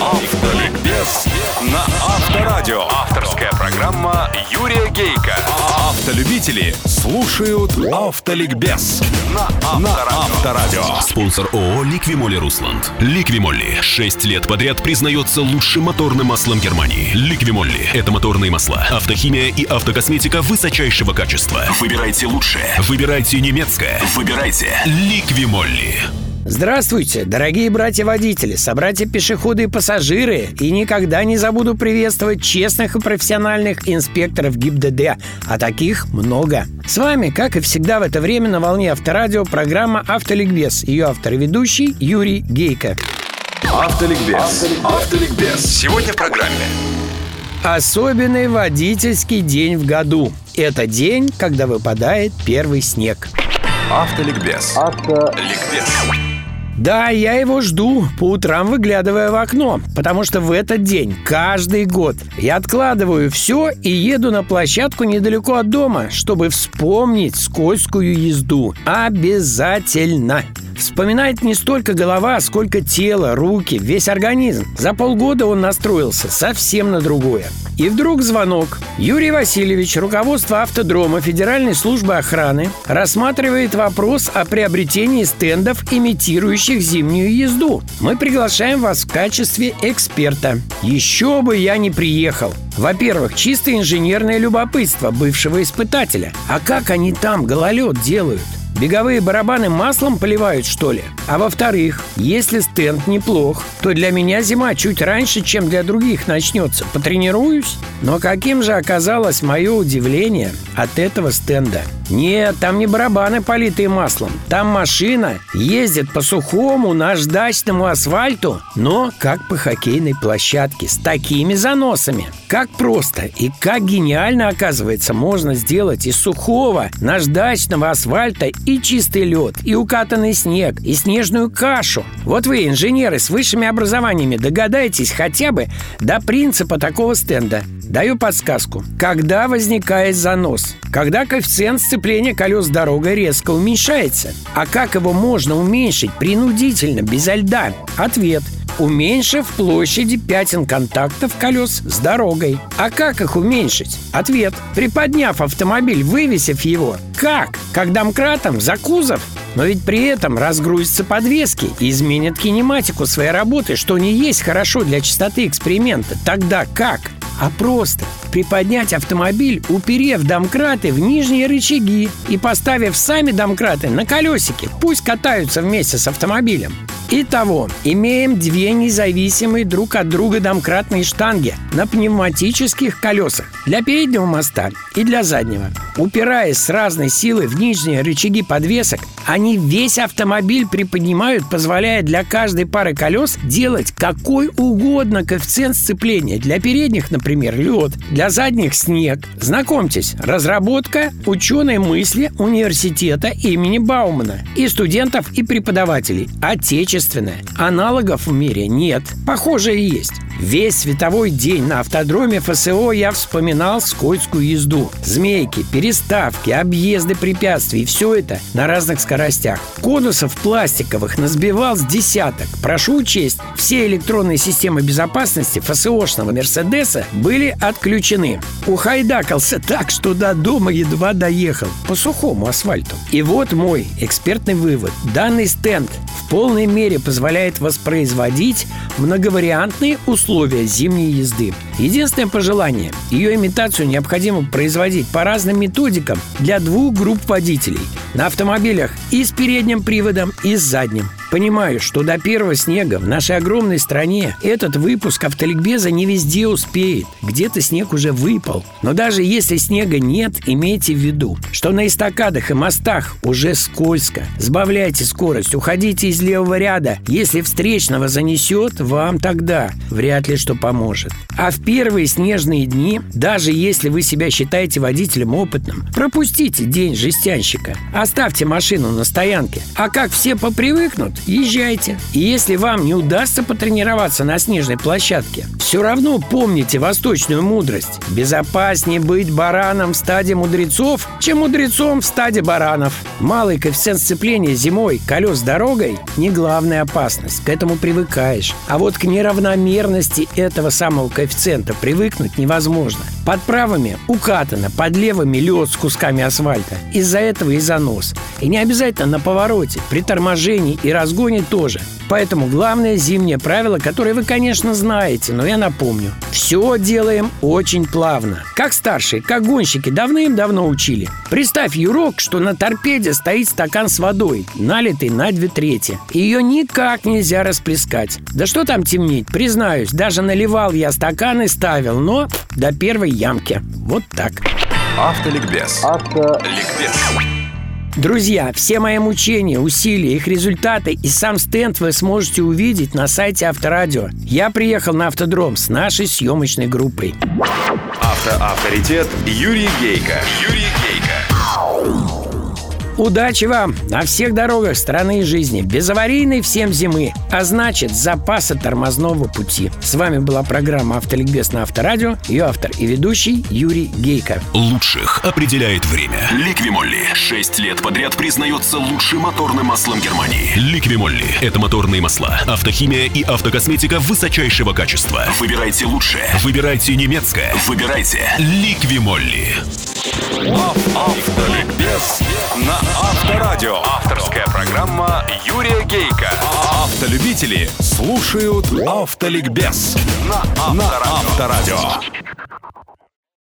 Автоликбез на Авторадио. Авторская программа Юрия Гейка. Автолюбители слушают Автоликбез на Авторадио. Спонсор ООО «Ликвимолли Русланд». «Ликвимолли» 6 лет подряд признается лучшим моторным маслом Германии. «Ликвимолли» — это моторные масла, автохимия и автокосметика высочайшего качества. Выбирайте лучшее. Выбирайте немецкое. Выбирайте «Ликвимолли». Здравствуйте, дорогие братья-водители, собратья-пешеходы и пассажиры. И никогда не забуду приветствовать честных и профессиональных инспекторов ГИБДД. А таких много. С вами, как и всегда в это время на волне Авторадио, программа «Автоликбез». Ее автор и ведущий Юрий Гейко. Автоликбез. Автоликбез. Сегодня в программе. Особенный водительский день в году. Это день, когда выпадает первый снег. Автоликбез. Автоликбез. Да, я его жду, по утрам выглядывая в окно, потому что в этот день, каждый год, я откладываю все и еду на площадку недалеко от дома, чтобы вспомнить скользкую езду. Обязательно! Вспоминает не столько голова, сколько тело, руки, весь организм. За полгода он настроился совсем на другое. И вдруг звонок. Юрий Васильевич, руководство автодрома Федеральной службы охраны, рассматривает вопрос о приобретении стендов, имитирующих зимнюю езду. Мы приглашаем вас в качестве эксперта. Еще бы я не приехал. Во-первых, чисто инженерное любопытство бывшего испытателя. А как они там гололед делают? Беговые барабаны маслом поливают, что ли? А во-вторых, если стенд неплох, то для меня зима чуть раньше, чем для других начнется. Потренируюсь? Но каким же оказалось мое удивление от этого стенда? Нет, там не барабаны, политые маслом. Там машина ездит по сухому наждачному асфальту, но как по хоккейной площадке, с такими заносами. Как просто и как гениально, оказывается, можно сделать из сухого наждачного асфальта и чистый лед, и укатанный снег, и снежную кашу. Вот вы, инженеры с высшими образованиями, догадаетесь хотя бы до принципа такого стенда. Даю подсказку. Когда возникает занос? Когда коэффициент сцепления колес дорогой резко уменьшается. А как его можно уменьшить принудительно, безо льда? Ответ – уменьшив площади пятен контактов колес с дорогой. А как их уменьшить? Ответ. Приподняв автомобиль, вывесив его. Как? Как домкратом за кузов? Но ведь при этом разгрузятся подвески и изменят кинематику своей работы, что не есть хорошо для частоты эксперимента. Тогда как? А просто приподнять автомобиль, уперев домкраты в нижние рычаги и поставив сами домкраты на колесики. Пусть катаются вместе с автомобилем. Итого, имеем две независимые друг от друга домкратные штанги на пневматических колесах для переднего моста и для заднего. Упираясь с разной силой в нижние рычаги подвесок, они весь автомобиль приподнимают, позволяя для каждой пары колес делать какой угодно коэффициент сцепления. Для передних, например, лед, для задних снег. Знакомьтесь, разработка ученой мысли университета имени Баумана и студентов и преподавателей. Отечественная. Аналогов в мире нет. Похожее есть. Весь световой день на автодроме ФСО я вспоминал скользкую езду. Змейки, переставки, объезды препятствий. Все это на разных скоростях. Конусов пластиковых насбивал с десяток. Прошу учесть, все электронные системы безопасности ФСОшного Мерседеса были отключены. Ухайдакался так, что до дома едва доехал. По сухому асфальту. И вот мой экспертный вывод. Данный стенд в полной мере позволяет воспроизводить многовариантные условия зимней езды. Единственное пожелание – ее имитацию необходимо производить по разным методикам для двух групп водителей – на автомобилях и с передним приводом, и с задним. Понимаю, что до первого снега в нашей огромной стране этот выпуск автоликбеза не везде успеет. Где-то снег уже выпал. Но даже если снега нет, имейте в виду, что на эстакадах и мостах уже скользко. Сбавляйте скорость, уходите из левого ряда. Если встречного занесет, вам тогда вряд ли что поможет. А в первые снежные дни, даже если вы себя считаете водителем опытным, пропустите день жестянщика. Оставьте машину на стоянке. А как все попривыкнут, езжайте. И если вам не удастся потренироваться на снежной площадке, все равно помните восточную мудрость. Безопаснее быть бараном в стаде мудрецов, чем мудрецом в стаде баранов. Малый коэффициент сцепления зимой колес дорогой – не главная опасность. К этому привыкаешь. А вот к неравномерности этого самого коэффициента привыкнуть невозможно. Под правыми укатано, под левыми лед с кусками асфальта. Из-за этого и занос. И не обязательно на повороте, при торможении и разгоне тоже. Поэтому главное зимнее правило, которое вы, конечно, знаете, но я напомню. Все делаем очень плавно. Как старшие, как гонщики давным-давно учили. Представь, Юрок, что на торпеде стоит стакан с водой, налитый на две трети. Ее никак нельзя расплескать. Да что там темнеть, признаюсь, даже наливал я стакан и ставил, но до первой ямки. Вот так. Автоликбез. Автоликбез. Друзья, все мои мучения, усилия, их результаты и сам стенд вы сможете увидеть на сайте Авторадио. Я приехал на автодром с нашей съемочной группой. Автоавторитет Юрий Гейко. Юрий. Удачи вам на всех дорогах страны и жизни. Безаварийной всем зимы. А значит, запаса тормозного пути. С вами была программа «Автоликбез» на Авторадио. Ее автор и ведущий Юрий Гейко. Лучших определяет время. Ликвимолли. Шесть лет подряд признается лучшим моторным маслом Германии. Ликвимолли. Это моторные масла, автохимия и автокосметика высочайшего качества. Выбирайте лучшее. Выбирайте немецкое. Выбирайте Ликвимолли. На Авторадио. Авторская программа Юрия Гейка. Автолюбители слушают Автоликбез на Авторадио.